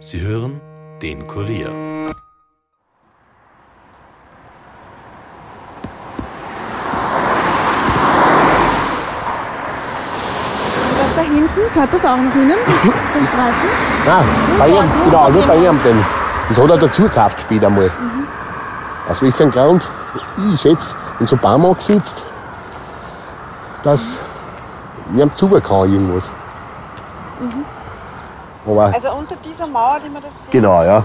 Sie hören den Kurier. Das da hinten, gehört das auch noch Ihnen, das, das Reifen? Nein, bei ihm, genau, nur bei ihm. Denn das hat er dazu gekauft später einmal. Aus welchem Grund? Ich schätze, wenn so ein Baum angesetzt, dass ihm zugen kann irgendwas. Aber Also unter dieser Mauer, die man das sieht, genau, ja.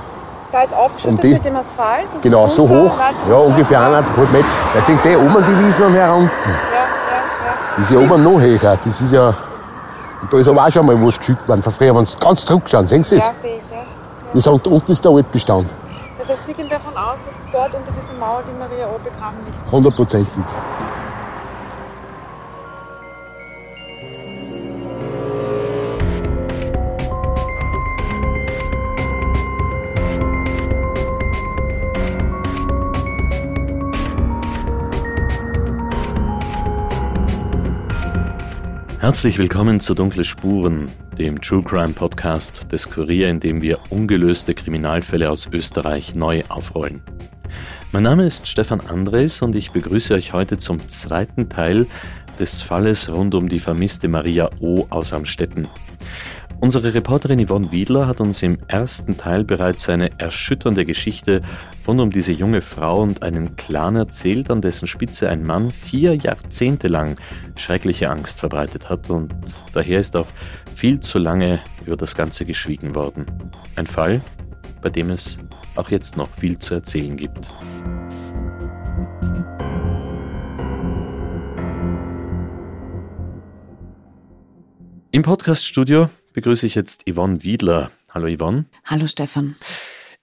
da ist aufgeschüttet Um die- mit dem Asphalt. Und Genau, so hoch. Ja, ungefähr eineinhalb Meter. Da sind sie eh oben die Wiesen und her unten. Ja, ja, ja. Ist ja oben noch höher. Das ist ja. Und da ist aber auch schon mal was geschüttet worden von früher. Wenn Sie ganz zurückschauen, sehen Sie es? Ja, sehe ich, ja. Das unten unten ist der Altbestand. Das heißt, Sie gehen davon aus, dass dort unter dieser Mauer die Maria O begraben liegt. Hundertprozentig. Herzlich willkommen zu Dunkle Spuren, dem True Crime Podcast des Kurier, in dem wir ungelöste Kriminalfälle aus Österreich neu aufrollen. Mein Name ist Stefan Andres und ich begrüße euch heute zum zweiten Teil des Falles rund um die vermisste Maria O. aus Amstetten. Unsere Reporterin Yvonne Wiedler hat uns im ersten Teil bereits eine erschütternde Geschichte rund um diese junge Frau und einen Clan erzählt, an dessen Spitze ein Mann vier Jahrzehnte lang schreckliche Angst verbreitet hat und daher ist auch viel zu lange über das Ganze geschwiegen worden. Ein Fall, bei dem es auch jetzt noch viel zu erzählen gibt. Im Podcaststudio begrüße ich jetzt Yvonne Wiedler. Hallo Yvonne. Hallo Stefan.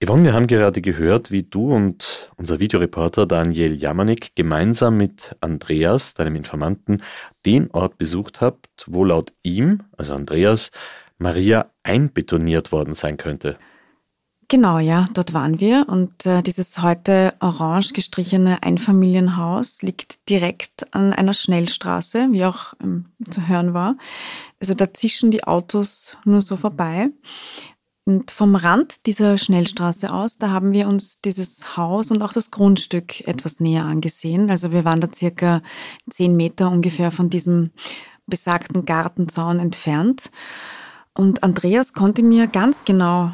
Yvonne, wir haben gerade gehört, wie du und unser Videoreporter Daniel Jamanik gemeinsam mit Andreas, deinem Informanten, den Ort besucht habt, wo laut ihm, also Andreas, Maria einbetoniert worden sein könnte. Genau, ja, dort waren wir und äh, dieses heute orange gestrichene Einfamilienhaus liegt direkt an einer Schnellstraße, wie auch ähm, zu hören war. Also da zischen die Autos nur so vorbei. Und vom Rand dieser Schnellstraße aus, da haben wir uns dieses Haus und auch das Grundstück etwas näher angesehen. Also wir waren da circa zehn Meter ungefähr von diesem besagten Gartenzaun entfernt. Und Andreas konnte mir ganz genau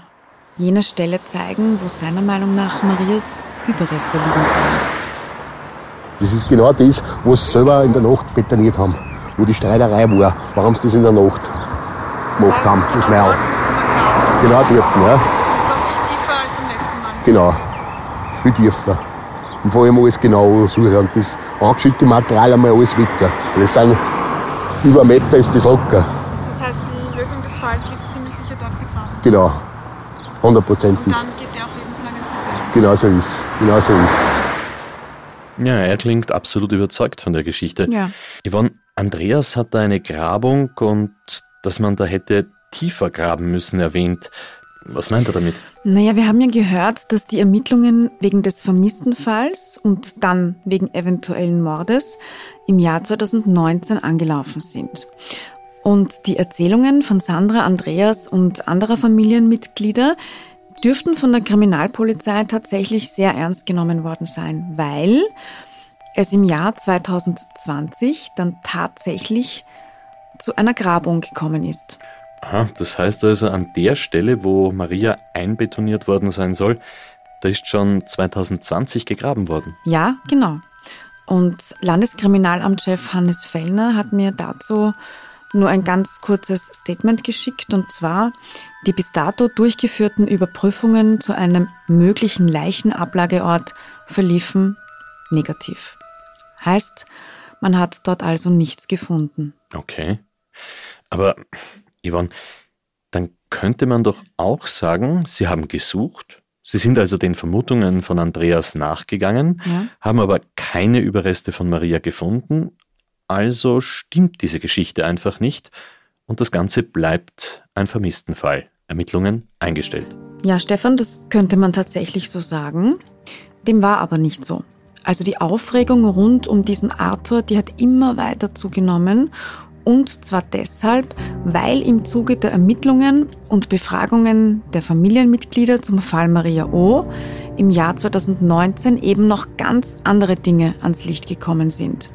jene Stelle zeigen, wo seiner Meinung nach Marias Überreste liegen sollen. Das ist genau das, was sie selber in der Nacht betoniert haben. Wo die Streiterei war, warum sie das in der Nacht gemacht haben, das Meierl. Genau dort, ja. Und zwar viel tiefer als beim letzten Mal. Genau. Viel tiefer. Und vor allem alles genau suchen. Und das angeschüttete Material einmal alles weg. Das sind über einen Meter ist das locker. Das heißt, die Lösung des Falls liegt ziemlich sicher dort begraben. Genau. Hundertprozentig. Dann geht er auch lebenslang ins Gefängnis. Genau so ist Genau so ist Ja, er klingt absolut überzeugt von der Geschichte. Ja. Yvonne, Andreas hat da eine Grabung und dass man da hätte tiefer graben müssen erwähnt. Was meint er damit? Naja, wir haben ja gehört, dass die Ermittlungen wegen des vermissten Falls und dann wegen eventuellen Mordes im Jahr 2019 angelaufen sind. Und die Erzählungen von Sandra, Andreas und anderer Familienmitglieder dürften von der Kriminalpolizei tatsächlich sehr ernst genommen worden sein, weil es im Jahr 2020 dann tatsächlich zu einer Grabung gekommen ist. Aha, das heißt also, an der Stelle, wo Maria einbetoniert worden sein soll, da ist schon 2020 gegraben worden. Ja, genau. Und Landeskriminalamtschef Hannes Fellner hat mir dazu nur ein ganz kurzes Statement geschickt und zwar die bis dato durchgeführten Überprüfungen zu einem möglichen Leichenablageort verliefen negativ. Heißt, man hat dort also nichts gefunden. Okay. Aber, Yvonne, dann könnte man doch auch sagen, Sie haben gesucht. Sie sind also den Vermutungen von Andreas nachgegangen, Ja? haben aber keine Überreste von Maria gefunden. Also stimmt diese Geschichte einfach nicht und das Ganze bleibt ein Vermisstenfall. Ermittlungen eingestellt. Ja, Stefan, das könnte man tatsächlich so sagen. Dem war aber nicht so. Also die Aufregung rund um diesen Arthur, die hat immer weiter zugenommen Und zwar deshalb, weil im Zuge der Ermittlungen und Befragungen der Familienmitglieder zum Fall Maria O. im Jahr 2019 eben noch ganz andere Dinge ans Licht gekommen sind.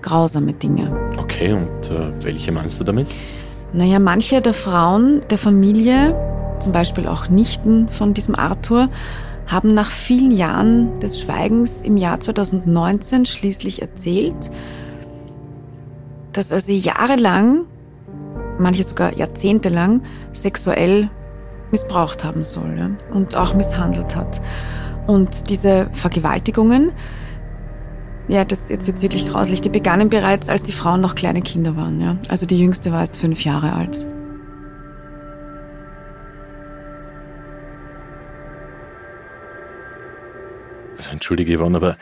Grausame Dinge. Okay, und äh, welche meinst du damit? Naja, manche der Frauen der Familie, zum Beispiel auch Nichten von diesem Arthur, haben nach vielen Jahren des Schweigens im Jahr 2019 schließlich erzählt, dass er sie jahrelang, manche sogar jahrzehntelang, sexuell missbraucht haben soll ja, und auch misshandelt hat. Und diese Vergewaltigungen, ja, das jetzt jetzt wirklich grauslich, die begannen bereits, als die Frauen noch kleine Kinder waren. Ja. Also die jüngste war erst fünf Jahre alt. Also entschuldige Yvonne, aber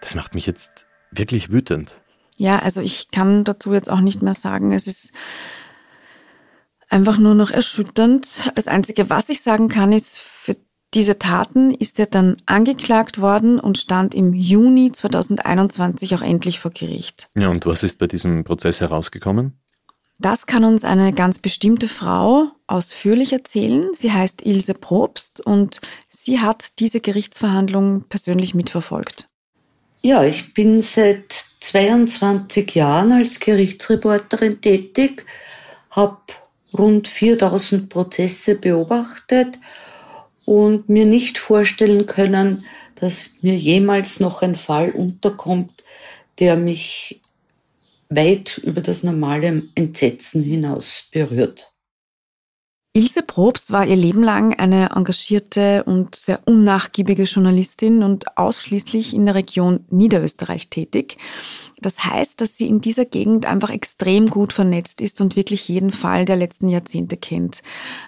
das macht mich jetzt wirklich wütend. Ja, also ich kann dazu jetzt auch nicht mehr sagen. Es ist einfach nur noch erschütternd. Das Einzige, was ich sagen kann, ist, für diese Taten ist er dann angeklagt worden und stand im Juni 2021 auch endlich vor Gericht. Ja, und was ist bei diesem Prozess herausgekommen? Das kann uns eine ganz bestimmte Frau ausführlich erzählen. Sie heißt Ilse Probst und sie hat diese Gerichtsverhandlung persönlich mitverfolgt. Ja, ich bin seit 22 Jahren als Gerichtsreporterin tätig, habe rund 4000 Prozesse beobachtet und mir nicht vorstellen können, dass mir jemals noch ein Fall unterkommt, der mich weit über das normale Entsetzen hinaus berührt. Ilse Probst war ihr Leben lang eine engagierte und sehr unnachgiebige Journalistin und ausschließlich in der Region Niederösterreich tätig. Das heißt, dass sie in dieser Gegend einfach extrem gut vernetzt ist und wirklich jeden Fall der letzten Jahrzehnte kennt.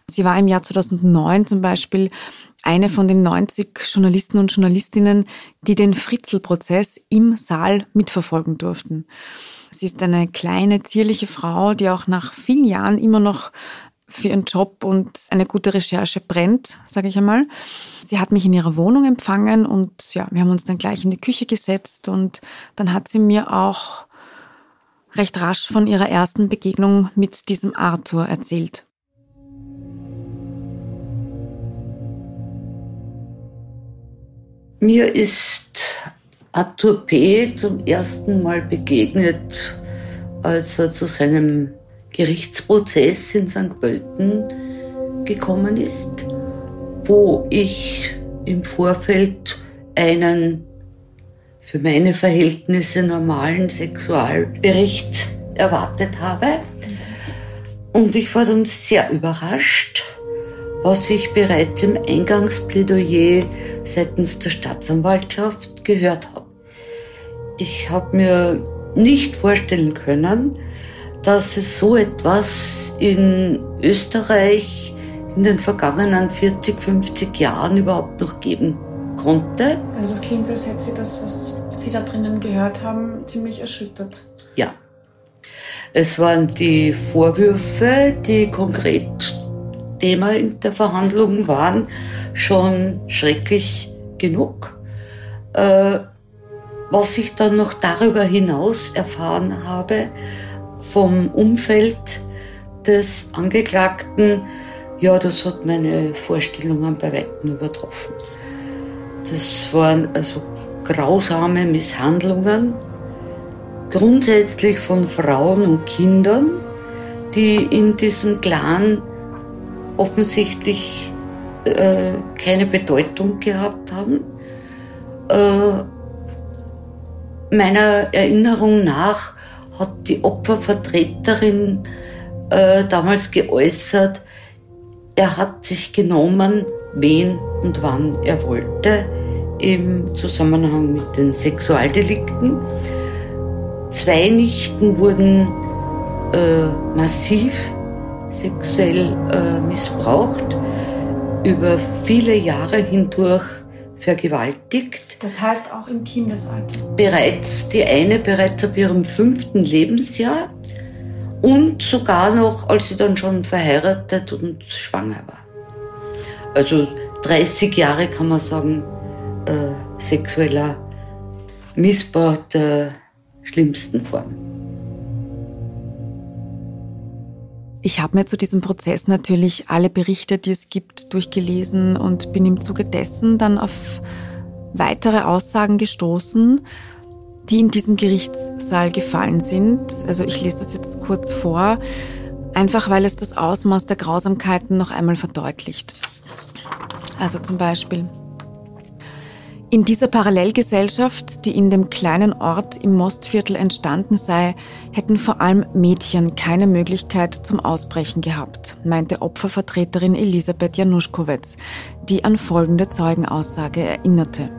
Sie war im Jahr 2009 zum Beispiel eine von den 90 Journalisten und Journalistinnen, die den Fritzl-Prozess im Saal mitverfolgen durften. Sie ist eine kleine, zierliche Frau, die auch nach vielen Jahren immer noch für ihren Job und eine gute Recherche brennt, sage ich einmal. Sie hat mich in ihrer Wohnung empfangen und ja, wir haben uns dann gleich in die Küche gesetzt und dann hat sie mir auch recht rasch von ihrer ersten Begegnung mit diesem Arthur erzählt. Mir ist Arthur P. zum ersten Mal begegnet, als er zu seinem Gerichtsprozess in St. Pölten gekommen ist, wo ich im Vorfeld einen für meine Verhältnisse normalen Sexualbericht erwartet habe. Und ich war dann sehr überrascht, was ich bereits im Eingangsplädoyer seitens der Staatsanwaltschaft gehört habe. Ich habe mir nicht vorstellen können, dass es so etwas in Österreich in den vergangenen 40, 50 Jahren überhaupt noch geben konnte. Also das klingt, als hätte Sie das, was Sie da drinnen gehört haben, ziemlich erschüttert. Ja. Es waren die Vorwürfe, die konkret Thema in der Verhandlung waren, schon schrecklich genug. Äh, was ich dann noch darüber hinaus erfahren habe, vom Umfeld des Angeklagten, ja, das hat meine Vorstellungen bei weitem übertroffen. Das waren also grausame Misshandlungen, grundsätzlich von Frauen und Kindern, die in diesem Clan offensichtlich äh, keine Bedeutung gehabt haben. Äh, meiner Erinnerung nach hat die Opfervertreterin äh, damals geäußert, er hat sich genommen, wen und wann er wollte, im Zusammenhang mit den Sexualdelikten. Zwei Nichten wurden äh, massiv sexuell äh, missbraucht, über viele Jahre hindurch vergewaltigt. Das heißt auch im Kindesalter? Bereits, die eine bereits ab ihrem fünften Lebensjahr und sogar noch, als sie dann schon verheiratet und schwanger war. Also 30 Jahre kann man sagen, äh, sexueller Missbrauch der schlimmsten Form. Ich habe mir zu diesem Prozess natürlich alle Berichte, die es gibt, durchgelesen und bin im Zuge dessen dann auf weitere Aussagen gestoßen, die in diesem Gerichtssaal gefallen sind. Also ich lese das jetzt kurz vor, einfach weil es das Ausmaß der Grausamkeiten noch einmal verdeutlicht. Also zum Beispiel. In dieser Parallelgesellschaft, die in dem kleinen Ort im Mostviertel entstanden sei, hätten vor allem Mädchen keine Möglichkeit zum Ausbrechen gehabt, meinte Opfervertreterin Elisabeth Januszkowitz, die an folgende Zeugenaussage erinnerte.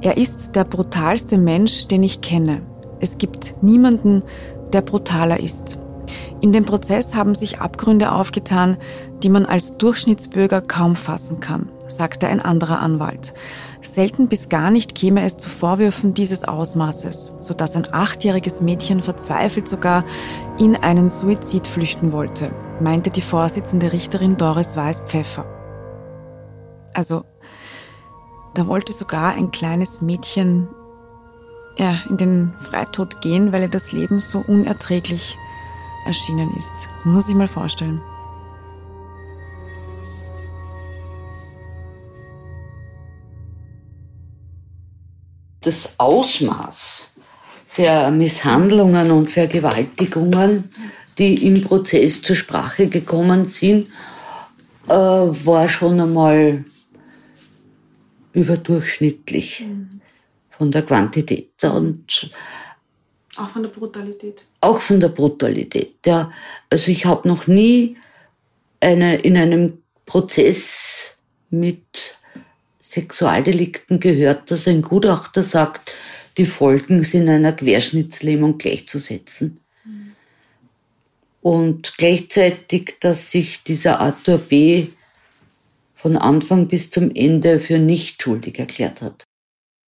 Er ist der brutalste Mensch, den ich kenne. Es gibt niemanden, der brutaler ist. In dem Prozess haben sich Abgründe aufgetan, die man als Durchschnittsbürger kaum fassen kann, sagte ein anderer Anwalt. Selten bis gar nicht käme es zu Vorwürfen dieses Ausmaßes, sodass ein achtjähriges Mädchen verzweifelt sogar in einen Suizid flüchten wollte, meinte die Vorsitzende Richterin Doris Weiß-Pfeffer. Also, da wollte sogar ein kleines Mädchen ja, in den Freitod gehen, weil ihr das Leben so unerträglich erschienen ist. Das muss ich mal vorstellen. Das Ausmaß der Misshandlungen und Vergewaltigungen, die im Prozess zur Sprache gekommen sind, äh, war schon einmal überdurchschnittlich mhm. von der Quantität und auch von der Brutalität. Auch von der Brutalität, ja. Also ich habe noch nie eine, in einem Prozess mit Sexualdelikten gehört, dass ein Gutachter sagt, die Folgen sind einer Querschnittslähmung gleichzusetzen. Und gleichzeitig, dass sich dieser Arthur B. von Anfang bis zum Ende für nicht schuldig erklärt hat.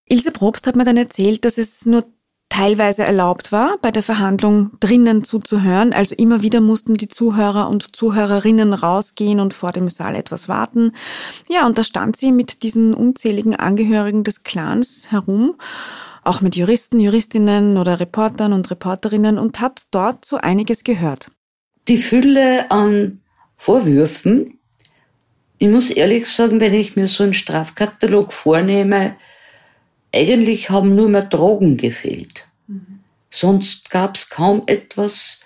Ilse Probst hat mir dann erzählt, dass es nur teilweise erlaubt war, bei der Verhandlung drinnen zuzuhören. Also immer wieder mussten die Zuhörer und Zuhörerinnen rausgehen und vor dem Saal etwas warten. Ja, und da stand sie mit diesen unzähligen Angehörigen des Clans herum, auch mit Juristen, Juristinnen oder Reportern und Reporterinnen und hat dort so einiges gehört. Die Fülle an Vorwürfen, ich muss ehrlich sagen, wenn ich mir so einen Strafkatalog vornehme, eigentlich haben nur mehr Drogen gefehlt. Sonst gab es kaum etwas,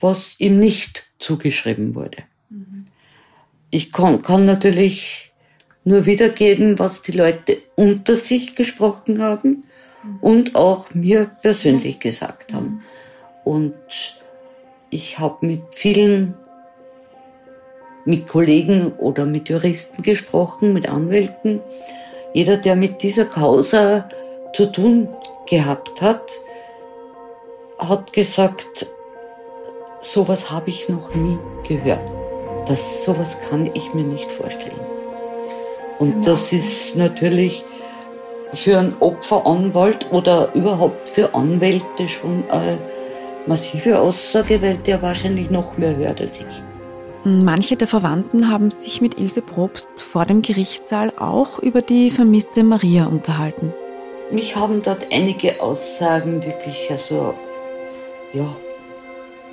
was ihm nicht zugeschrieben wurde. Ich kann, kann natürlich nur wiedergeben, was die Leute unter sich gesprochen haben und auch mir persönlich gesagt haben. Und ich habe mit vielen, mit Kollegen oder mit Juristen gesprochen, mit Anwälten, jeder, der mit dieser Causa zu tun gehabt hat, hat gesagt, sowas habe ich noch nie gehört. Das, sowas kann ich mir nicht vorstellen. Und das ist natürlich für einen Opferanwalt oder überhaupt für Anwälte schon eine massive Aussage, weil der wahrscheinlich noch mehr hört als ich. Manche der Verwandten haben sich mit Ilse Probst vor dem Gerichtssaal auch über die vermisste Maria unterhalten. Mich haben dort einige Aussagen wirklich also, ja,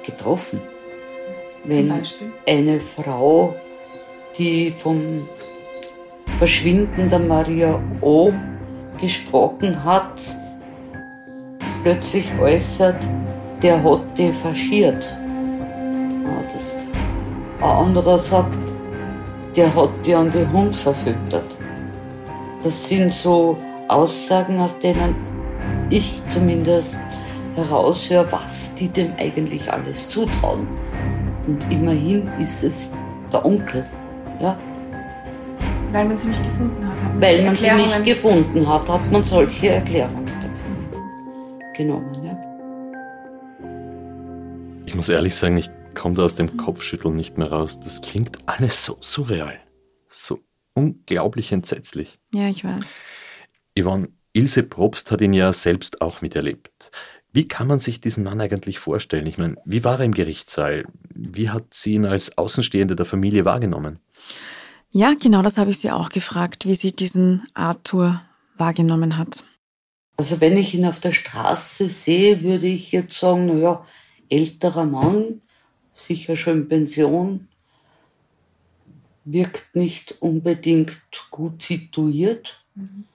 getroffen. Wenn eine Frau, die vom Verschwinden der Maria O. gesprochen hat, plötzlich äußert, der hat die faschiert. Ja, das ein anderer sagt, der hat die an den Hund verfüttert. Das sind so Aussagen, aus denen ich zumindest heraushöre, was die dem eigentlich alles zutrauen. Und immerhin ist es der Onkel. Ja? Weil man sie nicht gefunden hat. hat Weil man sie nicht gefunden hat, hat man solche Erklärungen dafür genommen. Ja? Ich muss ehrlich sagen, ich kommt aus dem Kopfschütteln nicht mehr raus. Das klingt alles so surreal. So unglaublich entsetzlich. Ja, ich weiß. Yvonne, Ilse Probst hat ihn ja selbst auch miterlebt. Wie kann man sich diesen Mann eigentlich vorstellen? Ich meine, wie war er im Gerichtssaal? Wie hat sie ihn als Außenstehende der Familie wahrgenommen? Ja, genau das habe ich sie auch gefragt, wie sie diesen Arthur wahrgenommen hat. Also wenn ich ihn auf der Straße sehe, würde ich jetzt sagen, naja, älterer Mann, sicher schon Pension, wirkt nicht unbedingt gut situiert. Mhm.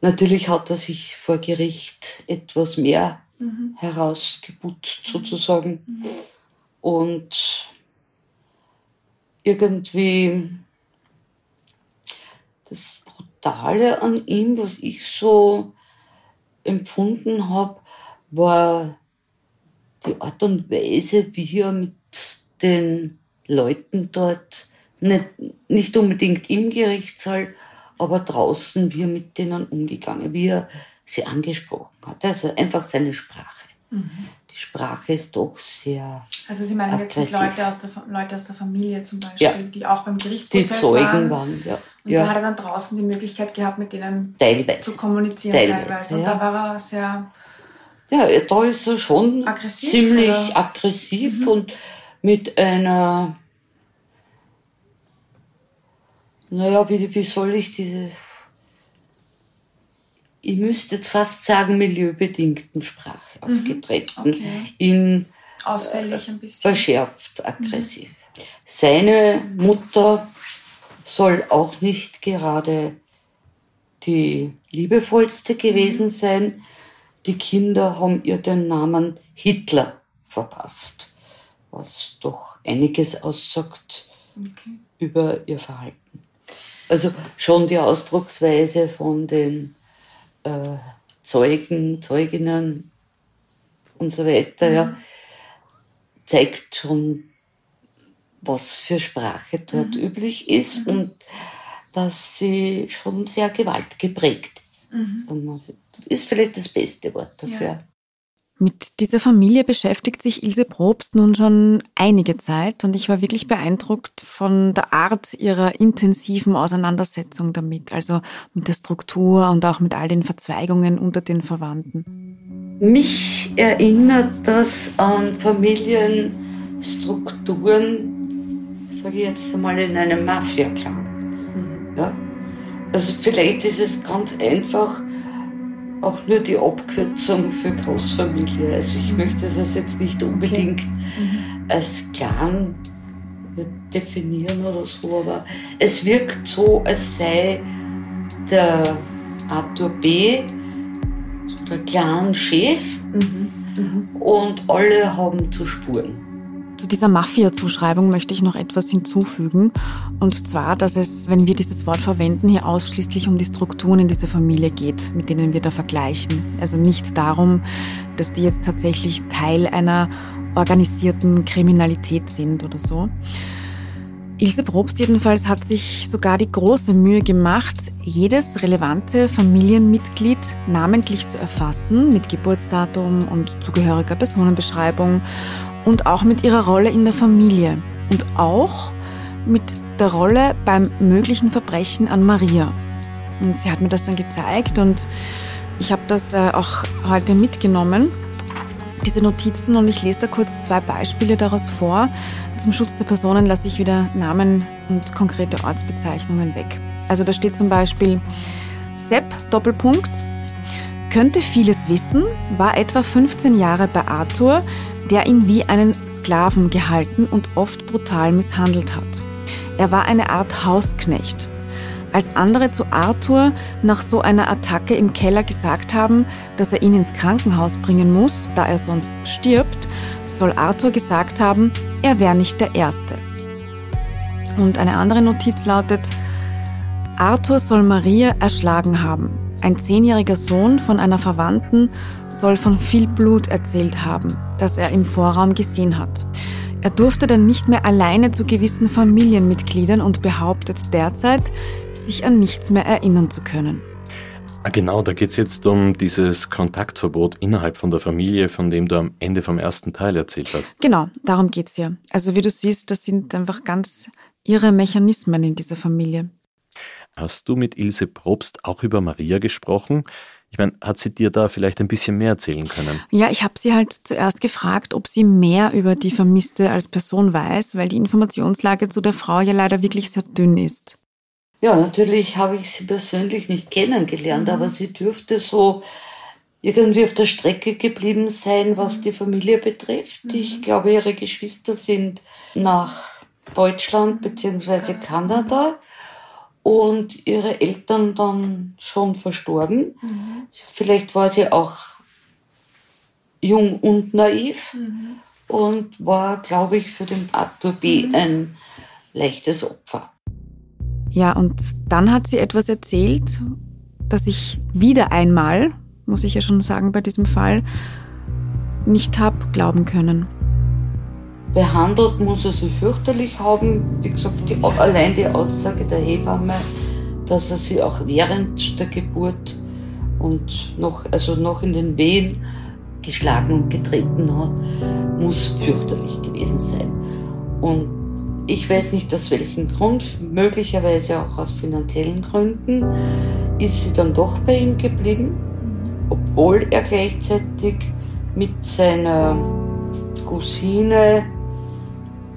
Natürlich hat er sich vor Gericht etwas mehr mhm. herausgeputzt sozusagen. Mhm. Und irgendwie das Brutale an ihm, was ich so empfunden habe, war die Art und Weise, wie er mit den Leuten dort, nicht, nicht unbedingt im Gerichtssaal, aber draußen, wie er mit denen umgegangen, wie er sie angesprochen hat. Also einfach seine Sprache. Mhm. Die Sprache ist doch sehr. Also Sie meinen aggressiv. jetzt Leute aus, der, Leute aus der Familie zum Beispiel, ja. die auch beim Gerichtsprozess die Zeugen waren. waren ja. Und ja. da hat er dann draußen die Möglichkeit gehabt, mit denen teilweise. zu kommunizieren teilweise. teilweise. Und da war er sehr. Ja, da ist er schon aggressiv, ziemlich oder? aggressiv mhm. und mit einer. Naja, wie, wie soll ich diese ich müsste jetzt fast sagen, milieubedingten Sprache mhm. aufgetreten. Okay. In, Ausfällig ein bisschen. Verschärft, aggressiv. Mhm. Seine Mutter soll auch nicht gerade die liebevollste gewesen mhm. sein. Die Kinder haben ihr den Namen Hitler verpasst, was doch einiges aussagt okay. über ihr Verhalten. Also schon die Ausdrucksweise von den äh, Zeugen, Zeuginnen und so weiter, mhm. ja, zeigt schon, was für Sprache dort mhm. üblich ist mhm. und dass sie schon sehr gewaltgeprägt ist. Mhm. Ist vielleicht das beste Wort dafür. Ja. Mit dieser Familie beschäftigt sich Ilse Probst nun schon einige Zeit und ich war wirklich beeindruckt von der Art ihrer intensiven Auseinandersetzung damit, also mit der Struktur und auch mit all den Verzweigungen unter den Verwandten. Mich erinnert das an Familienstrukturen, sage ich jetzt einmal, in einem Mafia-Clan. Mhm. Ja? Also vielleicht ist es ganz einfach, auch nur die Abkürzung für Großfamilie. Also ich möchte das jetzt nicht unbedingt okay. mhm. als Clan definieren oder so, aber es wirkt so, als sei der Arthur B. der Clan-Chef mhm. mhm. und alle haben zu spuren. Zu dieser Mafia-Zuschreibung möchte ich noch etwas hinzufügen. Und zwar, dass es, wenn wir dieses Wort verwenden, hier ausschließlich um die Strukturen in dieser Familie geht, mit denen wir da vergleichen. Also nicht darum, dass die jetzt tatsächlich Teil einer organisierten Kriminalität sind oder so. Ilse Probst jedenfalls hat sich sogar die große Mühe gemacht, jedes relevante Familienmitglied namentlich zu erfassen mit Geburtsdatum und zugehöriger Personenbeschreibung und auch mit ihrer Rolle in der Familie und auch mit der Rolle beim möglichen Verbrechen an Maria. Und sie hat mir das dann gezeigt und ich habe das äh, auch heute mitgenommen, diese Notizen, und ich lese da kurz zwei Beispiele daraus vor. Zum Schutz der Personen lasse ich wieder Namen und konkrete Ortsbezeichnungen weg. Also da steht zum Beispiel Sepp, Doppelpunkt, könnte vieles wissen, war etwa 15 Jahre bei Arthur, der ihn wie einen Sklaven gehalten und oft brutal misshandelt hat. Er war eine Art Hausknecht. Als andere zu Arthur nach so einer Attacke im Keller gesagt haben, dass er ihn ins Krankenhaus bringen muss, da er sonst stirbt, soll Arthur gesagt haben, er wäre nicht der Erste. Und eine andere Notiz lautet, Arthur soll Maria erschlagen haben. Ein zehnjähriger Sohn von einer Verwandten soll von viel Blut erzählt haben, das er im Vorraum gesehen hat. Er durfte dann nicht mehr alleine zu gewissen Familienmitgliedern und behauptet derzeit, sich an nichts mehr erinnern zu können. Ah, genau, da geht es jetzt um dieses Kontaktverbot innerhalb von der Familie, von dem du am Ende vom ersten Teil erzählt hast. Genau, darum geht es hier. Also wie du siehst, das sind einfach ganz irre Mechanismen in dieser Familie. Hast du mit Ilse Probst auch über Maria gesprochen? Ich meine, hat sie dir da vielleicht ein bisschen mehr erzählen können? Ja, ich habe sie halt zuerst gefragt, ob sie mehr über die Vermisste als Person weiß, weil die Informationslage zu der Frau ja leider wirklich sehr dünn ist. Ja, natürlich habe ich sie persönlich nicht kennengelernt, mhm. aber sie dürfte so irgendwie auf der Strecke geblieben sein, was die Familie betrifft. Ich glaube, ihre Geschwister sind nach Deutschland bzw. Kanada und ihre Eltern dann schon verstorben. Vielleicht war sie auch jung und naiv und war, glaube ich, für den Arthur B. ein leichtes Opfer. Ja, und dann hat sie etwas erzählt, das ich wieder einmal, muss ich ja schon sagen, bei diesem Fall, nicht habe glauben können. Behandelt muss er sie fürchterlich haben. Wie gesagt, die, allein die Aussage der Hebamme, dass er sie auch während der Geburt und noch, also noch in den Wehen geschlagen und getreten hat, muss fürchterlich gewesen sein. Und ich weiß nicht aus welchem Grund, möglicherweise auch aus finanziellen Gründen, ist sie dann doch bei ihm geblieben, obwohl er gleichzeitig mit seiner Cousine,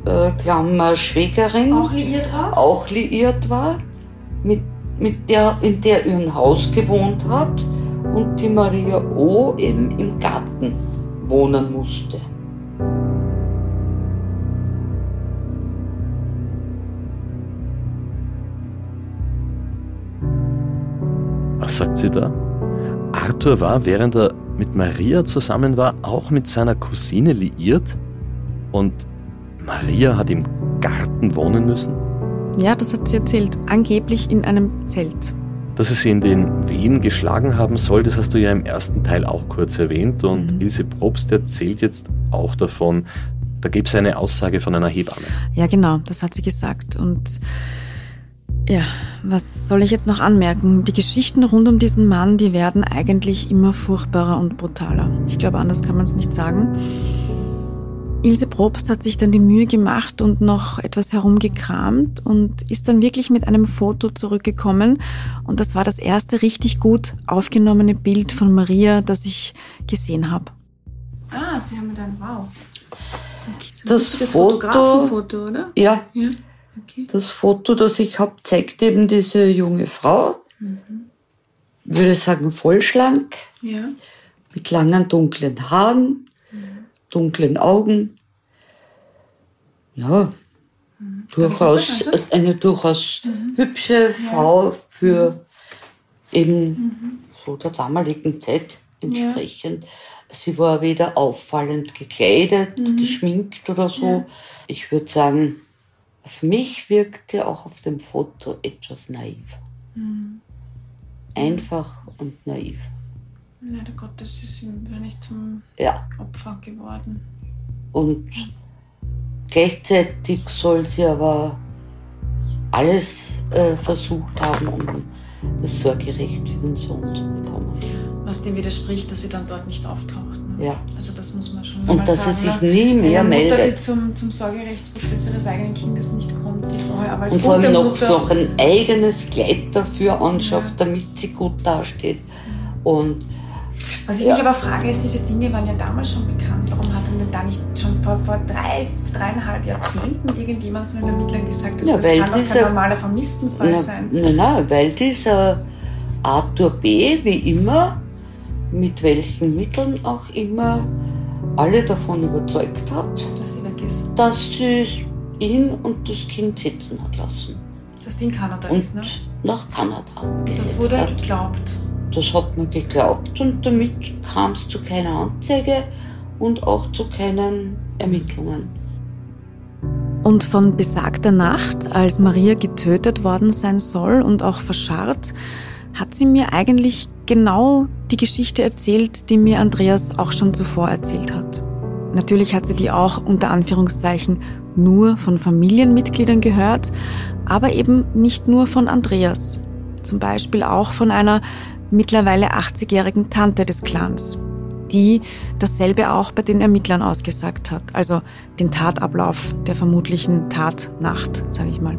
äh, Klammer Schwägerin, Auch liiert war? auch liiert war, mit, mit der, in der er ein Haus gewohnt hat und die Maria O. eben im Garten wohnen musste. Was sagt sie da? Arthur war, während er mit Maria zusammen war, auch mit seiner Cousine liiert und Maria hat im Garten wohnen müssen? Ja, das hat sie erzählt. Angeblich in einem Zelt. Dass es sie in den Wehen geschlagen haben soll, das hast du ja im ersten Teil auch kurz erwähnt. Und Mhm. Ilse Probst erzählt jetzt auch davon, da gäbe es eine Aussage von einer Hebamme. Ja, genau, das hat sie gesagt. Und ja, was soll ich jetzt noch anmerken? Die Geschichten rund um diesen Mann, die werden eigentlich immer furchtbarer und brutaler. Ich glaube, anders kann man es nicht sagen. Ilse Probst hat sich dann die Mühe gemacht und noch etwas herumgekramt und ist dann wirklich mit einem Foto zurückgekommen. Und das war das erste richtig gut aufgenommene Bild von Maria, das ich gesehen habe. Ah, Sie haben dann, wow. Okay, so Das richtiges Foto- oder? Ja, Ja, okay. das Foto, das ich habe, zeigt eben diese junge Frau. Ich würde sagen, vollschlank, Ja. mit langen dunklen Haaren, dunklen Augen. Ja, durchaus Darf ich eine durchaus hübsche Frau für eben so der damaligen Zeit entsprechend. Sie war weder auffallend gekleidet, geschminkt oder so. Ich würde sagen, auf mich wirkte auch auf dem Foto etwas naiv. Einfach und naiv. Leider Gottes ist ihm nicht zum Ja. Opfer geworden. Und gleichzeitig soll sie aber alles äh, versucht haben, um das Sorgerecht für den Sohn zu bekommen. Was dem widerspricht, dass sie dann dort nicht auftaucht. Ne? Ja. Also das muss man schon Und mal dass sagen. sie sich ne? nie mehr Eine Mutter, die meldet. zum, zum Sorgerechtsprozess ihres eigenen Kindes nicht kommt, die vorher aber als Und vor allem noch, Mutter... noch ein eigenes Kleid dafür anschafft, damit sie gut dasteht. Und Was ich Ja. mich aber frage, ist, diese Dinge waren ja damals schon bekannt. Warum hat denn da nicht schon vor, vor drei, dreieinhalb Jahrzehnten irgendjemand von den Ermittlern gesagt, also Ja, das kann doch dieser- kein normaler Vermisstenfall na, sein? na, na, weil dieser Arthur B. wie immer, mit welchen Mitteln auch immer, alle davon überzeugt hat, Dass sie weg ist. dass sie ihn und das Kind sitzen hat lassen. Dass die in Kanada Und ist, ne? nach Kanada Das wurde hat. geglaubt. Das hat man geglaubt und damit kam es zu keiner Anzeige und auch zu keinen Ermittlungen. Und von besagter Nacht, als Maria getötet worden sein soll und auch verscharrt, hat sie mir eigentlich genau die Geschichte erzählt, die mir Andreas auch schon zuvor erzählt hat. Natürlich hat sie die auch unter Anführungszeichen nur von Familienmitgliedern gehört, aber eben nicht nur von Andreas. Zum Beispiel auch von einer mittlerweile 80-jährigen Tante des Clans, die dasselbe auch bei den Ermittlern ausgesagt hat. Also den Tatablauf der vermutlichen Tatnacht, sage ich mal.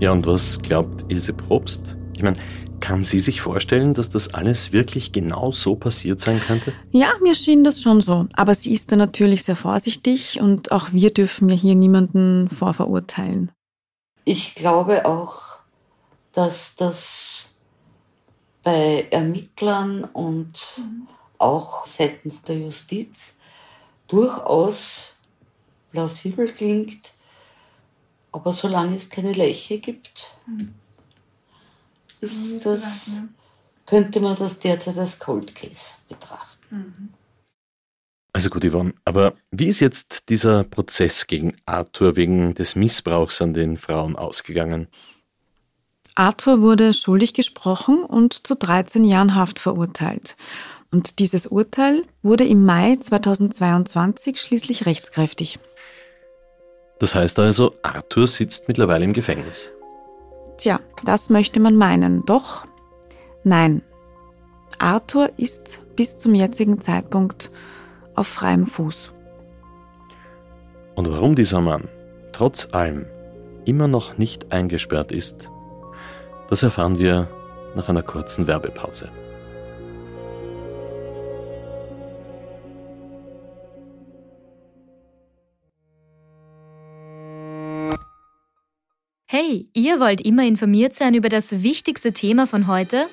Ja, und was glaubt Ilse Probst? Ich meine, kann sie sich vorstellen, dass das alles wirklich genau so passiert sein könnte? Ja, mir schien das schon so. Aber sie ist da natürlich sehr vorsichtig und auch wir dürfen ja hier niemanden vorverurteilen. Ich glaube auch, dass das bei Ermittlern und auch seitens der Justiz durchaus plausibel klingt. Aber solange es keine Leiche gibt, ist das, könnte man das derzeit als Cold Case betrachten. Also gut, Yvonne, aber wie ist jetzt dieser Prozess gegen Arthur wegen des Missbrauchs an den Frauen ausgegangen? Arthur wurde schuldig gesprochen und zu 13 Jahren Haft verurteilt. Und dieses Urteil wurde im Mai 2022 schließlich rechtskräftig. Das heißt also, Arthur sitzt mittlerweile im Gefängnis. Tja, das möchte man meinen. Doch, nein. Arthur ist bis zum jetzigen Zeitpunkt auf freiem Fuß. Und warum dieser Mann trotz allem immer noch nicht eingesperrt ist, das erfahren wir nach einer kurzen Werbepause. Hey, ihr wollt immer informiert sein über das wichtigste Thema von heute?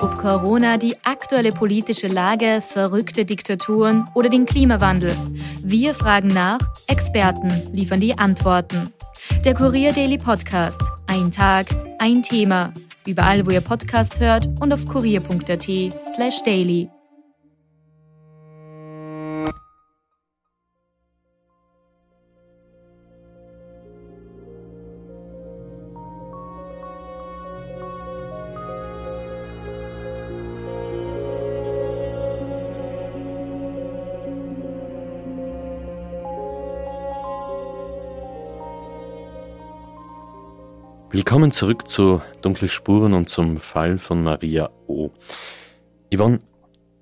Ob Corona, die aktuelle politische Lage, verrückte Diktaturen oder den Klimawandel. Wir fragen nach, Experten liefern die Antworten. Der Kurier Daily Podcast. Ein Tag, ein Thema. Überall, wo ihr Podcast hört und auf kurier.at slash daily. Willkommen zurück zu Dunkle Spuren und zum Fall von Maria O. Yvonne,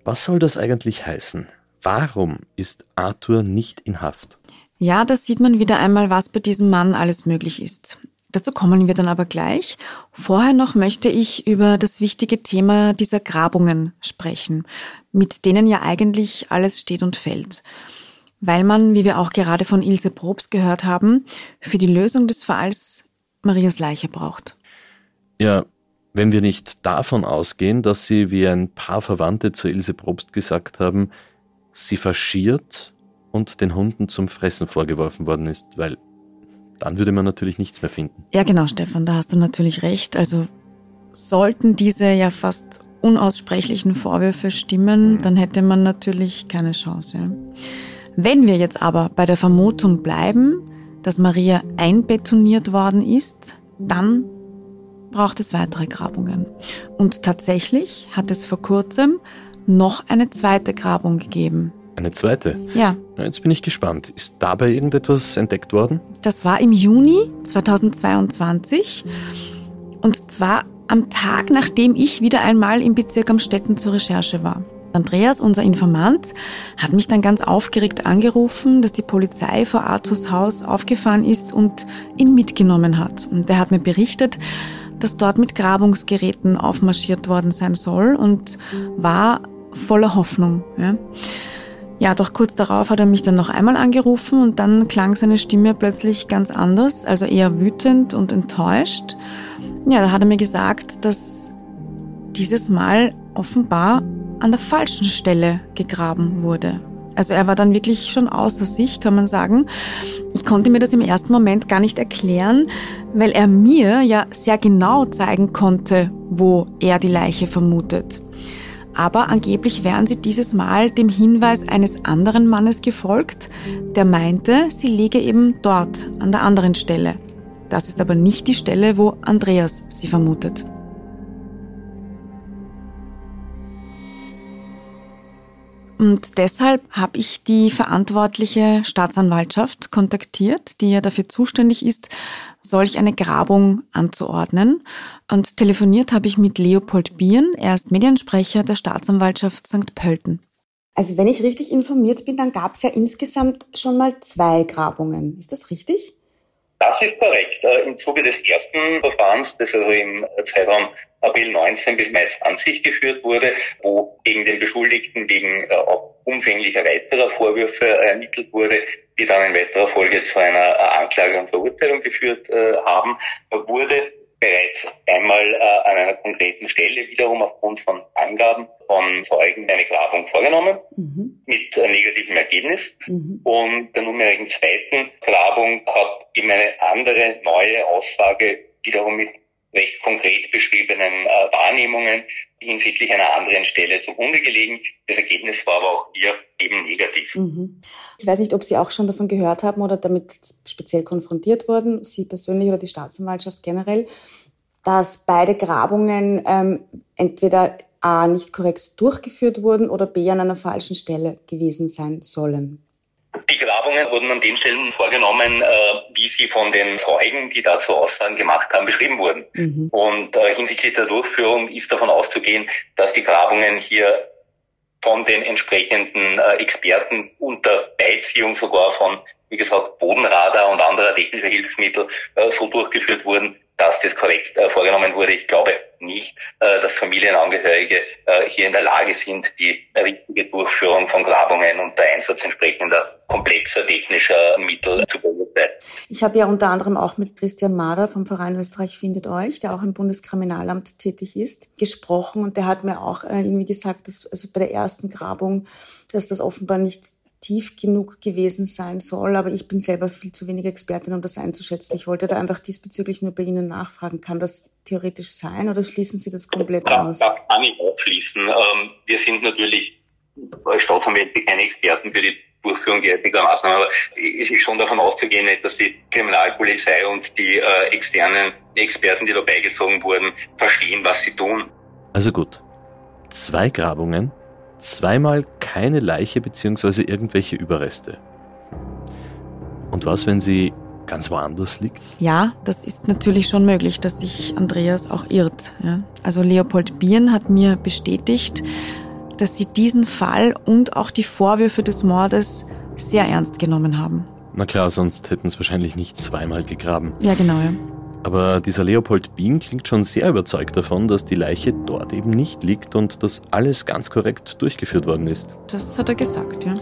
was soll das eigentlich heißen? Warum ist Arthur nicht in Haft? Ja, da sieht man wieder einmal, was bei diesem Mann alles möglich ist. Dazu kommen wir dann aber gleich. Vorher noch möchte ich über das wichtige Thema dieser Grabungen sprechen, mit denen ja eigentlich alles steht und fällt. Weil man, wie wir auch gerade von Ilse Probst gehört haben, für die Lösung des Falls Marias Leiche braucht. Ja, wenn wir nicht davon ausgehen, dass sie, wie ein paar Verwandte zu Ilse Probst gesagt haben, sie faschiert und den Hunden zum Fressen vorgeworfen worden ist, weil dann würde man natürlich nichts mehr finden. Ja, genau, Stefan, da hast du natürlich recht. Also sollten diese ja fast unaussprechlichen Vorwürfe stimmen, dann hätte man natürlich keine Chance. Wenn wir jetzt aber bei der Vermutung bleiben, dass Maria einbetoniert worden ist, dann braucht es weitere Grabungen. Und tatsächlich hat es vor kurzem noch eine zweite Grabung gegeben. Eine zweite? Ja. Jetzt bin ich gespannt. Ist dabei irgendetwas entdeckt worden? Das war im Juni 2022. Und zwar am Tag, nachdem ich wieder einmal im Bezirk Amstetten zur Recherche war. Andreas, unser Informant, hat mich dann ganz aufgeregt angerufen, dass die Polizei vor Arthurs Haus aufgefahren ist und ihn mitgenommen hat. Und er hat mir berichtet, dass dort mit Grabungsgeräten aufmarschiert worden sein soll und war voller Hoffnung. Ja. ja, doch kurz darauf hat er mich dann noch einmal angerufen und dann klang seine Stimme plötzlich ganz anders, also eher wütend und enttäuscht. Ja, da hat er mir gesagt, dass dieses Mal offenbar an der falschen Stelle gegraben wurde. Also er war dann wirklich schon außer sich, kann man sagen. Ich konnte mir das im ersten Moment gar nicht erklären, weil er mir ja sehr genau zeigen konnte, wo er die Leiche vermutet. Aber angeblich wären sie dieses Mal dem Hinweis eines anderen Mannes gefolgt, der meinte, sie liege eben dort, an der anderen Stelle. Das ist aber nicht die Stelle, wo Andreas sie vermutet. Und deshalb habe ich die verantwortliche Staatsanwaltschaft kontaktiert, die ja dafür zuständig ist, solch eine Grabung anzuordnen. Und telefoniert habe ich mit Leopold Bieren, er ist Mediensprecher der Staatsanwaltschaft St. Pölten. Also wenn ich richtig informiert bin, dann gab es ja insgesamt schon mal zwei Grabungen. Ist das richtig? Das ist korrekt. Äh, Im Zuge des ersten Verfahrens, das also im Zeitraum April 19 bis Mai 20 geführt wurde, wo gegen den Beschuldigten wegen äh, umfänglicher weiterer Vorwürfe ermittelt wurde, die dann in weiterer Folge zu einer äh, Anklage und Verurteilung geführt haben, wurde bereits einmal äh, an einer konkreten Stelle wiederum aufgrund von Angaben von Zeugen eine Grabung vorgenommen mhm. mit äh, negativem Ergebnis. Mhm. Und der nunmehrigen zweiten Grabung hat eben eine andere neue Aussage wiederum mit recht konkret beschriebenen äh, Wahrnehmungen hinsichtlich einer anderen Stelle zugrunde gelegen. Das Ergebnis war aber auch hier eben negativ. Mhm. Ich weiß nicht, ob Sie auch schon davon gehört haben oder damit speziell konfrontiert wurden, Sie persönlich oder die Staatsanwaltschaft generell, dass beide Grabungen ähm, entweder A nicht korrekt durchgeführt wurden oder B an einer falschen Stelle gewesen sein sollen. Die Grabungen wurden an den Stellen vorgenommen, äh, wie sie von den Zeugen, die dazu Aussagen gemacht haben, beschrieben wurden. Mhm. Und äh, hinsichtlich der Durchführung ist davon auszugehen, dass die Grabungen hier von den entsprechenden äh, Experten unter Beiziehung sogar von, wie gesagt, Bodenradar und anderer technischer Hilfsmittel so durchgeführt wurden, dass das korrekt äh, vorgenommen wurde. Ich glaube nicht, äh, dass Familienangehörige äh, hier in der Lage sind, die richtige Durchführung von Grabungen und der Einsatz entsprechender komplexer technischer Mittel zu beurteilen. Ich habe ja unter anderem auch mit Christian Mader vom Verein Österreich findet euch, der auch im Bundeskriminalamt tätig ist, gesprochen und der hat mir auch irgendwie gesagt, dass also bei der ersten Grabung, dass das offenbar nicht tief genug gewesen sein soll, aber ich bin selber viel zu wenig Expertin, um das einzuschätzen. Ich wollte da einfach diesbezüglich nur bei Ihnen nachfragen. Kann das theoretisch sein oder schließen Sie das komplett da, aus? Da kann ich auch schließen. Ähm, wir sind natürlich als Staatsanwälte keine Experten für die Durchführung derartiger Maßnahmen, aber es ist schon davon auszugehen, dass die Kriminalpolizei und die äh, externen Experten, die da beigezogen wurden, verstehen, was sie tun. Also gut. Zwei Grabungen zweimal keine Leiche bzw. irgendwelche Überreste. Und was, wenn sie ganz woanders liegt? Ja, das ist natürlich schon möglich, dass sich Andreas auch irrt. Ja? Also Leopold Bieren hat mir bestätigt, dass sie diesen Fall und auch die Vorwürfe des Mordes sehr ernst genommen haben. Na klar, sonst hätten sie wahrscheinlich nicht zweimal gegraben. Ja, genau. Ja. Aber dieser Leopold Bien klingt schon sehr überzeugt davon, dass die Leiche dort eben nicht liegt und dass alles ganz korrekt durchgeführt worden ist. Das hat er gesagt, ja.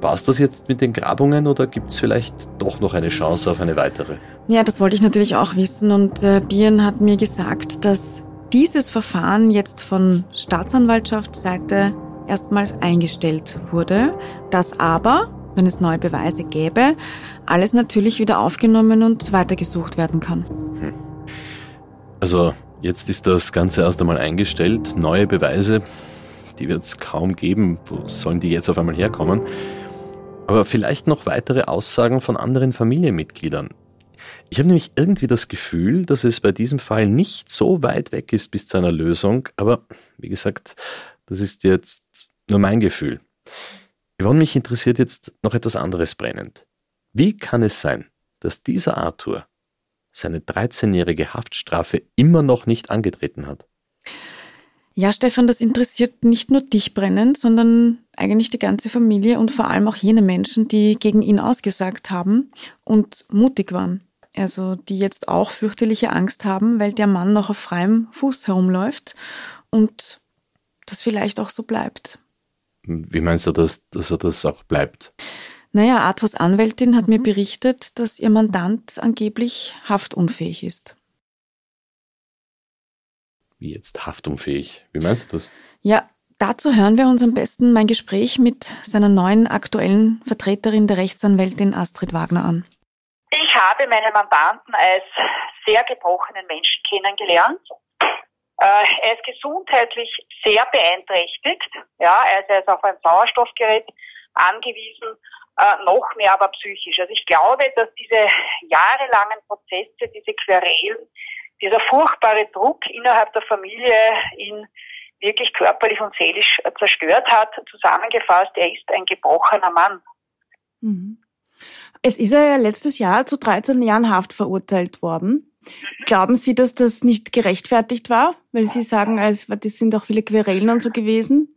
War es das jetzt mit den Grabungen oder gibt es vielleicht doch noch eine Chance auf eine weitere? Ja, das wollte ich natürlich auch wissen und äh, Bien hat mir gesagt, dass dieses Verfahren jetzt von Staatsanwaltschaftsseite erstmals eingestellt wurde, dass aber wenn es neue Beweise gäbe, alles natürlich wieder aufgenommen und weitergesucht werden kann. Hm. Also jetzt ist das Ganze erst einmal eingestellt. Neue Beweise, die wird es kaum geben. Wo sollen die jetzt auf einmal herkommen? Aber vielleicht noch weitere Aussagen von anderen Familienmitgliedern. Ich habe nämlich irgendwie das Gefühl, dass es bei diesem Fall nicht so weit weg ist bis zu einer Lösung. Aber wie gesagt, das ist jetzt nur mein Gefühl. Yvonne, mich interessiert jetzt noch etwas anderes brennend. Wie kann es sein, dass dieser Arthur seine 13-jährige Haftstrafe immer noch nicht angetreten hat? Ja, Stefan, das interessiert nicht nur dich brennend, sondern eigentlich die ganze Familie und vor allem auch jene Menschen, die gegen ihn ausgesagt haben und mutig waren. Also die jetzt auch fürchterliche Angst haben, weil der Mann noch auf freiem Fuß herumläuft und das vielleicht auch so bleibt. Wie meinst du das, dass er das auch bleibt? Naja, Arthurs Anwältin hat mir berichtet, dass ihr Mandant angeblich haftunfähig ist. Wie jetzt haftunfähig? Wie meinst du das? Ja, dazu hören wir uns am besten mein Gespräch mit seiner neuen aktuellen Vertreterin der Rechtsanwältin Astrid Wagner an. Ich habe meinen Mandanten als sehr gebrochenen Menschen kennengelernt er ist gesundheitlich sehr beeinträchtigt. Ja, also er ist auf ein Sauerstoffgerät angewiesen, äh, noch mehr aber psychisch. Also ich glaube, dass diese jahrelangen Prozesse, diese Querelen, dieser furchtbare Druck innerhalb der Familie ihn wirklich körperlich und seelisch zerstört hat. Zusammengefasst, er ist ein gebrochener Mann. Mhm. Jetzt ist er ja letztes Jahr zu 13 Jahren Haft verurteilt worden. Glauben Sie, dass das nicht gerechtfertigt war? Weil Sie sagen, es, das sind auch viele Querelen und so gewesen.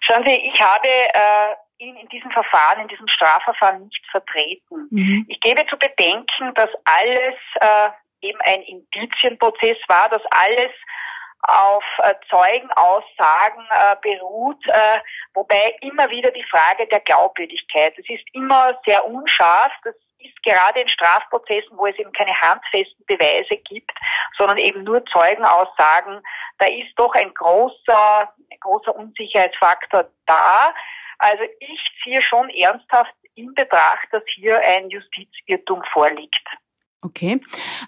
Schauen Sie, ich habe äh, ihn in diesem Verfahren, in diesem Strafverfahren nicht vertreten. Mhm. Ich gebe zu bedenken, dass alles äh, eben ein Indizienprozess war, dass alles auf äh, Zeugenaussagen äh, beruht, äh, wobei immer wieder die Frage der Glaubwürdigkeit. Es ist immer sehr unscharf. Das ist gerade in Strafprozessen, wo es eben keine handfesten Beweise gibt, sondern eben nur Zeugenaussagen, da ist doch ein großer, ein großer Unsicherheitsfaktor da. Also ich ziehe schon ernsthaft in Betracht, dass hier ein Justizirrtum vorliegt. Okay.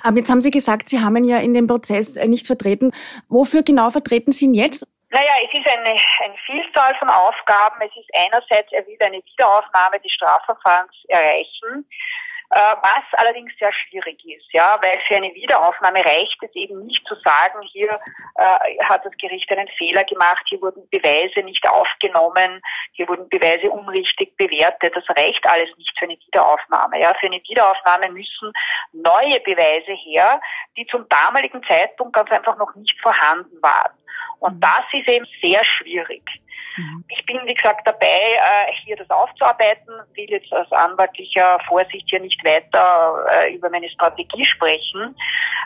Aber jetzt haben Sie gesagt, Sie haben ihn ja in dem Prozess äh, nicht vertreten. Wofür genau vertreten Sie ihn jetzt? Naja, es ist eine, eine Vielzahl von Aufgaben. Es ist einerseits, er will eine Wiederaufnahme des Strafverfahrens erreichen. Äh, was allerdings sehr schwierig ist, ja, weil für eine Wiederaufnahme reicht es eben nicht zu sagen, hier äh, hat das Gericht einen Fehler gemacht, hier wurden Beweise nicht aufgenommen, hier wurden Beweise unrichtig bewertet. Das reicht alles nicht für eine Wiederaufnahme. Ja, für eine Wiederaufnahme müssen neue Beweise her, die zum damaligen Zeitpunkt ganz einfach noch nicht vorhanden waren. Und mhm. das ist eben sehr schwierig. Mhm. Ich bin, wie gesagt, dabei, äh, hier das aufzuarbeiten, will jetzt aus anwaltlicher Vorsicht hier nicht weiter äh, über meine Strategie sprechen.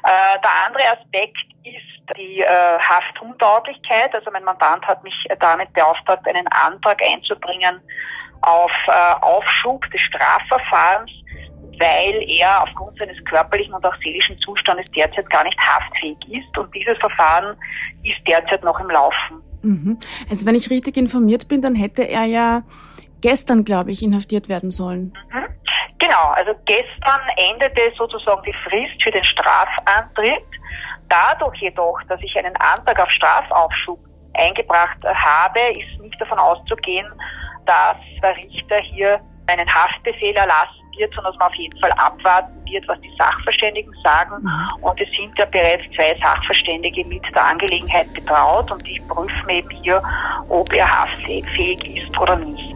Äh, der andere Aspekt ist die Haftuntauglichkeit. Also mein Mandant hat mich damit beauftragt, einen Antrag einzubringen auf Aufschub des Strafverfahrens weil er aufgrund seines körperlichen und auch seelischen Zustandes derzeit gar nicht haftfähig ist. Und dieses Verfahren ist derzeit noch im Laufen. Mhm. Also wenn ich richtig informiert bin, dann hätte er ja gestern, glaube ich, inhaftiert werden sollen. Mhm. Genau, also gestern endete sozusagen die Frist für den Strafantritt. Dadurch jedoch, dass ich einen Antrag auf Strafaufschub eingebracht habe, ist nicht davon auszugehen, dass der Richter hier einen Haftbefehl erlassen wird, sondern dass man auf jeden Fall abwarten wird, was die Sachverständigen sagen. Mhm. Und es sind ja bereits zwei Sachverständige mit der Angelegenheit betraut und die prüfen eben hier, ob er haftfähig ist oder nicht.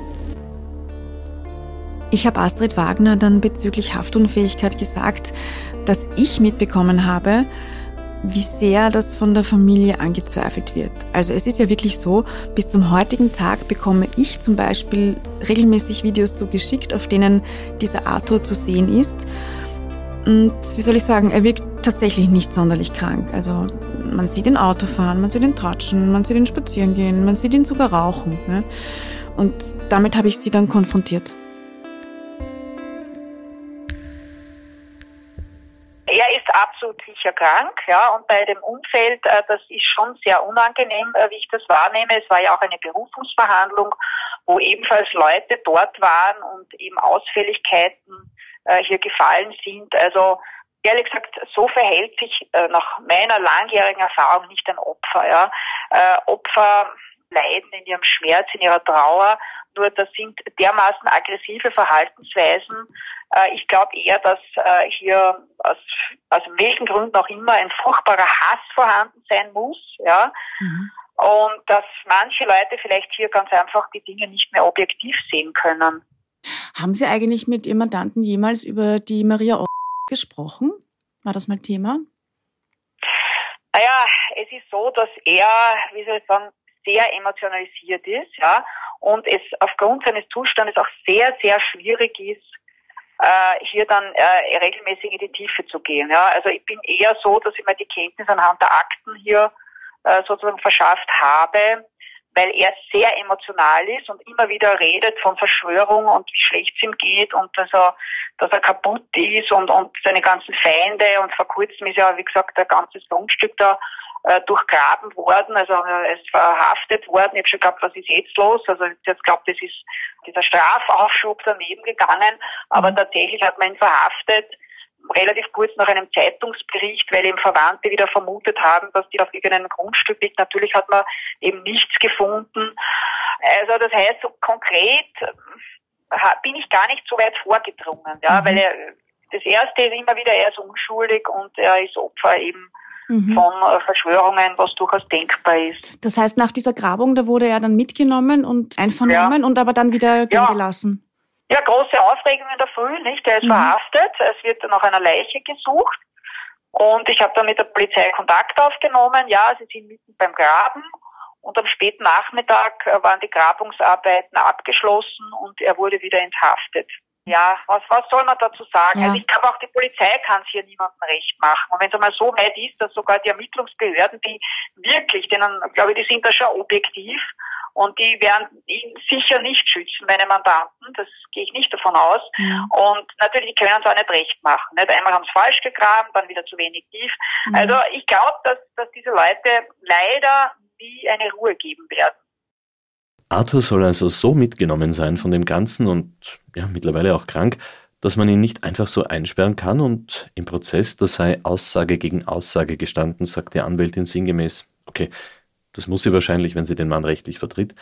Ich habe Astrid Wagner dann bezüglich Haftunfähigkeit gesagt, dass ich mitbekommen habe, wie sehr das von der Familie angezweifelt wird. Also es ist ja wirklich so, bis zum heutigen Tag bekomme ich zum Beispiel regelmäßig Videos zugeschickt, auf denen dieser Arthur zu sehen ist. Und wie soll ich sagen, er wirkt tatsächlich nicht sonderlich krank. Also man sieht ihn Auto fahren, man sieht ihn tratschen, man sieht ihn spazieren gehen, man sieht ihn sogar rauchen. Ne? Und damit habe ich sie dann konfrontiert. Absolut sicher krank, ja, und bei dem Umfeld, äh, das ist schon sehr unangenehm, äh, wie ich das wahrnehme. Es war ja auch eine Berufungsverhandlung, wo ebenfalls Leute dort waren und eben Ausfälligkeiten äh, hier gefallen sind. Also ehrlich gesagt, so verhält sich äh, nach meiner langjährigen Erfahrung nicht ein Opfer. Ja. Äh, Opfer leiden in ihrem Schmerz, in ihrer Trauer, nur das sind dermaßen aggressive Verhaltensweisen, ich glaube eher, dass äh, hier aus, aus welchen Gründen auch immer ein furchtbarer Hass vorhanden sein muss, ja. Mhm. Und dass manche Leute vielleicht hier ganz einfach die Dinge nicht mehr objektiv sehen können. Haben Sie eigentlich mit Ihrem Mandanten jemals über die Maria o gesprochen? War das mal Thema? Naja, es ist so, dass er, wie soll ich sagen, sehr emotionalisiert ist, ja, und es aufgrund seines Zustandes auch sehr, sehr schwierig ist, äh, hier dann äh, regelmäßig in die Tiefe zu gehen. Ja, also ich bin eher so, dass ich mir die Kenntnis anhand der Akten hier äh, sozusagen verschafft habe, weil er sehr emotional ist und immer wieder redet von Verschwörung und wie schlecht es ihm geht und dass er, dass er kaputt ist und, und seine ganzen Feinde und vor kurzem ist ja, wie gesagt, ein ganzes Grundstück da äh, durchgraben worden, also er ist verhaftet worden. Ich habe schon geglaubt, was ist jetzt los? Also ich jetzt glaubt, das ist dieser Strafaufschub daneben gegangen, aber mhm. tatsächlich hat man ihn verhaftet relativ kurz nach einem Zeitungsbericht, weil eben Verwandte wieder vermutet haben, dass die auf irgendeinem Grundstück liegt. Natürlich hat man eben nichts gefunden. Also das heißt, so konkret äh, bin ich gar nicht so weit vorgedrungen, ja, mhm. weil er, das erste ist immer wieder, er ist unschuldig und er ist Opfer eben mhm. von äh, Verschwörungen, was durchaus denkbar ist. Das heißt, nach dieser Grabung, da wurde er dann mitgenommen und einvernommen ja. und aber dann wieder gehen ja. gelassen. Ja, große Aufregung in der Früh, nicht? Er ist mhm. verhaftet, es wird nach einer Leiche gesucht. Und ich habe dann mit der Polizei Kontakt aufgenommen. Ja, sie sind mitten beim Graben. Und am späten Nachmittag äh, waren die Grabungsarbeiten abgeschlossen und er wurde wieder enthaftet. Ja, was, was soll man dazu sagen? Ja. Also ich glaube auch die Polizei kann es hier niemandem recht machen. Und wenn es einmal so weit ist, dass sogar die Ermittlungsbehörden, die wirklich, denen, glaube ich, die sind da schon objektiv Und die werden ihn sicher nicht schützen, meine Mandanten. Das gehe ich nicht davon aus. Ja. Und natürlich, die können es auch nicht recht machen. Nicht? Einmal haben sie falsch gegraben, dann wieder zu wenig tief. Ja. Also ich glaube, dass, dass diese Leute leider nie eine Ruhe geben werden. Arthur soll also so mitgenommen sein von dem Ganzen und ja, mittlerweile auch krank, dass man ihn nicht einfach so einsperren kann und im Prozess, da sei Aussage gegen Aussage gestanden, sagt die Anwältin sinngemäß. Okay, das muss sie wahrscheinlich, wenn sie den Mann rechtlich vertritt.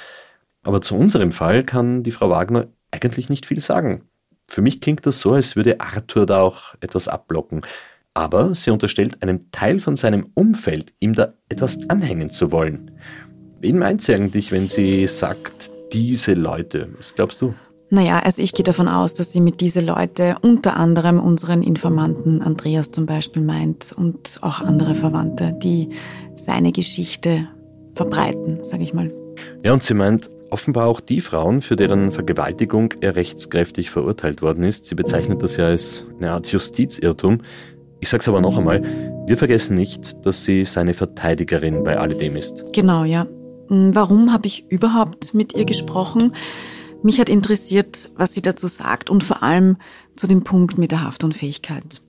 Aber zu unserem Fall kann die Frau Wagner eigentlich nicht viel sagen. Für mich klingt das so, als würde Arthur da auch etwas abblocken. Aber sie unterstellt einem Teil von seinem Umfeld, ihm da etwas anhängen zu wollen. Wen meint sie eigentlich, wenn sie sagt, diese Leute? Was glaubst du? Naja, also ich gehe davon aus, dass sie mit diese Leute unter anderem unseren Informanten Andreas zum Beispiel meint und auch andere Verwandte, die seine Geschichte verbreiten, sage ich mal. Ja, und sie meint offenbar auch die Frauen, für deren Vergewaltigung er rechtskräftig verurteilt worden ist. Sie bezeichnet das ja als eine Art Justizirrtum. Ich sage es aber noch einmal, wir vergessen nicht, dass sie seine Verteidigerin bei alledem ist. Genau, ja. Hm, warum habe ich überhaupt mit ihr gesprochen? Mich hat interessiert, was sie dazu sagt und vor allem zu dem Punkt mit der Haftunfähigkeit.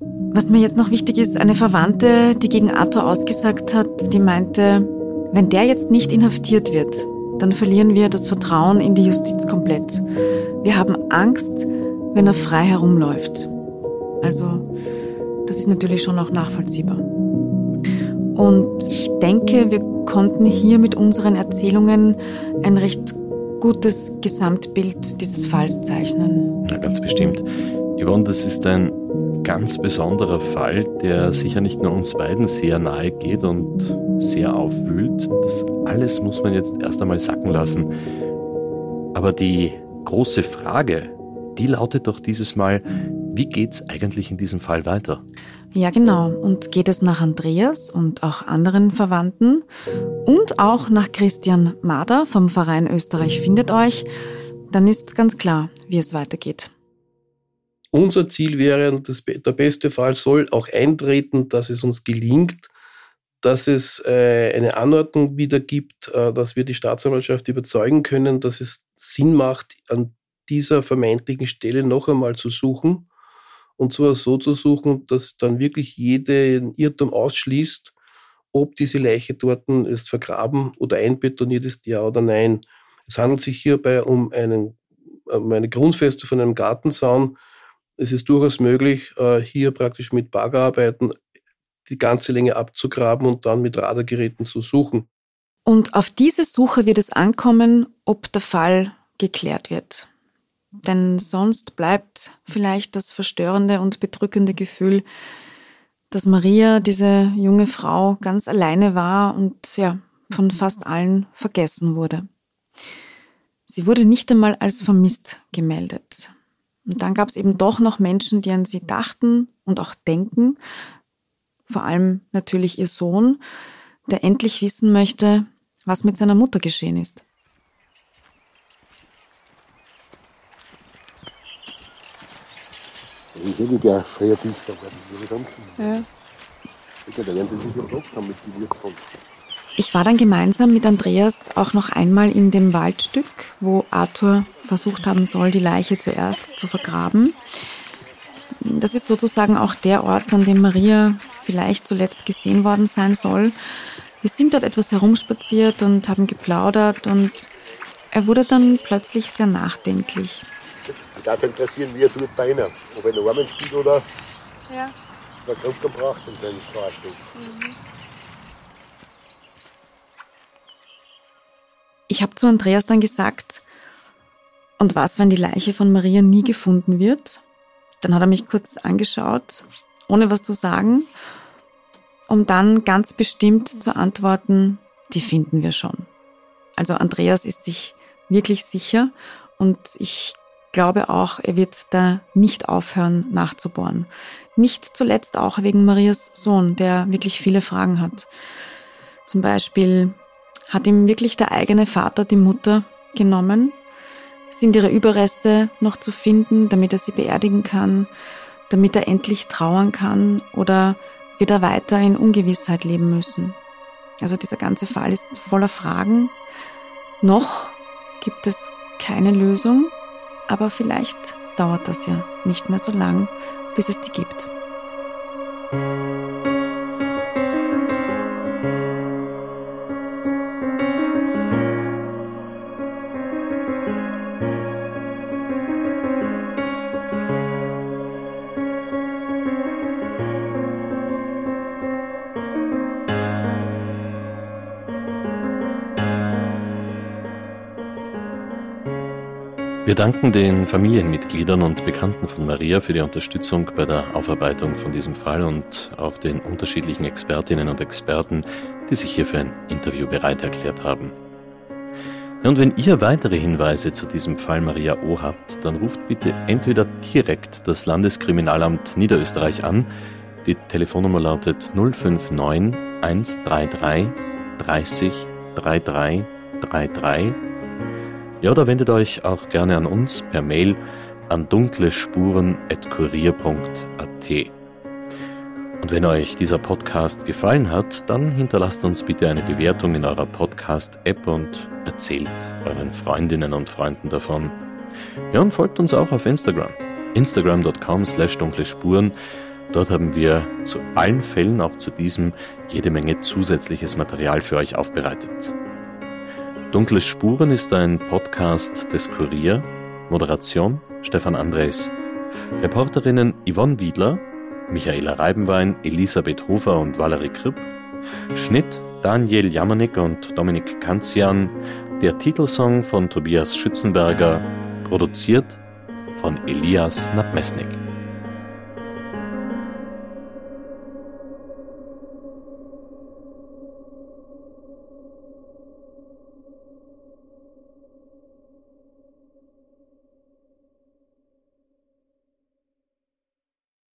Was mir jetzt noch wichtig ist, eine Verwandte, die gegen Arthur ausgesagt hat, die meinte, wenn der jetzt nicht inhaftiert wird, dann verlieren wir das Vertrauen in die Justiz komplett. Wir haben Angst, wenn er frei herumläuft. Also, das ist natürlich schon auch nachvollziehbar. Und ich denke, wir konnten hier mit unseren Erzählungen ein recht gutes Gesamtbild dieses Falls zeichnen. Ja, ganz bestimmt. Yvonne, das ist ein ganz besonderer Fall, der sicher nicht nur uns beiden sehr nahe geht und sehr aufwühlt. Das alles muss man jetzt erst einmal sacken lassen. Aber die große Frage, die lautet doch dieses Mal, wie geht's eigentlich in diesem Fall weiter? Ja, genau. Und geht es nach Andreas und auch anderen Verwandten und auch nach Christian Mader vom Verein Österreich findet euch, dann ist ganz klar, wie es weitergeht. Unser Ziel wäre, und das, der beste Fall soll auch eintreten, dass es uns gelingt, dass es äh, eine Anordnung wieder gibt, äh, dass wir die Staatsanwaltschaft überzeugen können, dass es Sinn macht, an dieser vermeintlichen Stelle noch einmal zu suchen und zwar so zu suchen, dass dann wirklich jeden Irrtum ausschließt, ob diese Leiche dort ist vergraben oder einbetoniert ist, ja oder nein. Es handelt sich hierbei um, einen, um eine Grundfeste von einem Gartenzaun. Es ist durchaus möglich, äh, hier praktisch mit Baggerarbeiten die ganze Länge abzugraben und dann mit Radargeräten zu suchen. Und auf diese Suche wird es ankommen, ob der Fall geklärt wird. Denn sonst bleibt vielleicht das verstörende und bedrückende Gefühl, dass Maria, diese junge Frau, ganz alleine war und ja, von fast allen vergessen wurde. Sie wurde nicht einmal als vermisst gemeldet. Und dann gab es eben doch noch Menschen, die an sie dachten und auch denken, vor allem natürlich ihr Sohn, der endlich wissen möchte, was mit seiner Mutter geschehen ist. Ich sehe nicht, der kreativ da war, das würde Ja. Da werden sie sich gebracht haben mit den Wurzeln. Ich war dann gemeinsam mit Andreas auch noch einmal in dem Waldstück, wo Arthur versucht haben soll, die Leiche zuerst zu vergraben. Das ist sozusagen auch der Ort, an dem Maria vielleicht zuletzt gesehen worden sein soll. Wir sind dort etwas herumspaziert und haben geplaudert und er wurde dann plötzlich sehr nachdenklich. Würde interessieren, wie er tut bei Ihnen. Ob er einen Armen spielt oder ja. eine Gruppe braucht und seinen Sauerstoff. Mhm. Ich habe zu Andreas dann gesagt, und was, wenn die Leiche von Maria nie gefunden wird? Dann hat er mich kurz angeschaut, ohne was zu sagen, um dann ganz bestimmt zu antworten, die finden wir schon. Also Andreas ist sich wirklich sicher und ich glaube auch, er wird da nicht aufhören nachzubohren. Nicht zuletzt auch wegen Marias Sohn, der wirklich viele Fragen hat. Zum Beispiel, hat ihm wirklich der eigene Vater die Mutter genommen? Sind ihre Überreste noch zu finden, damit er sie beerdigen kann, damit er endlich trauern kann oder wird er weiter in Ungewissheit leben müssen? Also dieser ganze Fall ist voller Fragen. Noch gibt es keine Lösung, aber vielleicht dauert das ja nicht mehr so lang, bis es die gibt. Danken den Familienmitgliedern und Bekannten von Maria für die Unterstützung bei der Aufarbeitung von diesem Fall und auch den unterschiedlichen Expertinnen und Experten, die sich hier für ein Interview bereit erklärt haben. Und wenn ihr weitere Hinweise zu diesem Fall Maria O habt, dann ruft bitte entweder direkt das Landeskriminalamt Niederösterreich an. Die Telefonnummer lautet 059 133 30 33 33 ja, oder wendet euch auch gerne an uns per Mail an dunklespuren.kurier.at. Und wenn euch dieser Podcast gefallen hat, dann hinterlasst uns bitte eine Bewertung in eurer Podcast-App und erzählt euren Freundinnen und Freunden davon. Ja, und folgt uns auch auf Instagram. Instagram.com slash dunkle Spuren. Dort haben wir zu allen Fällen, auch zu diesem, jede Menge zusätzliches Material für euch aufbereitet. Dunkle Spuren ist ein Podcast des Kurier. Moderation Stefan Andres. Reporterinnen Yvonne Wiedler, Michaela Reibenwein, Elisabeth Hofer und Valerie Kripp. Schnitt Daniel Jamanik und Dominik Kanzian. Der Titelsong von Tobias Schützenberger. Produziert von Elias Nabmesnik.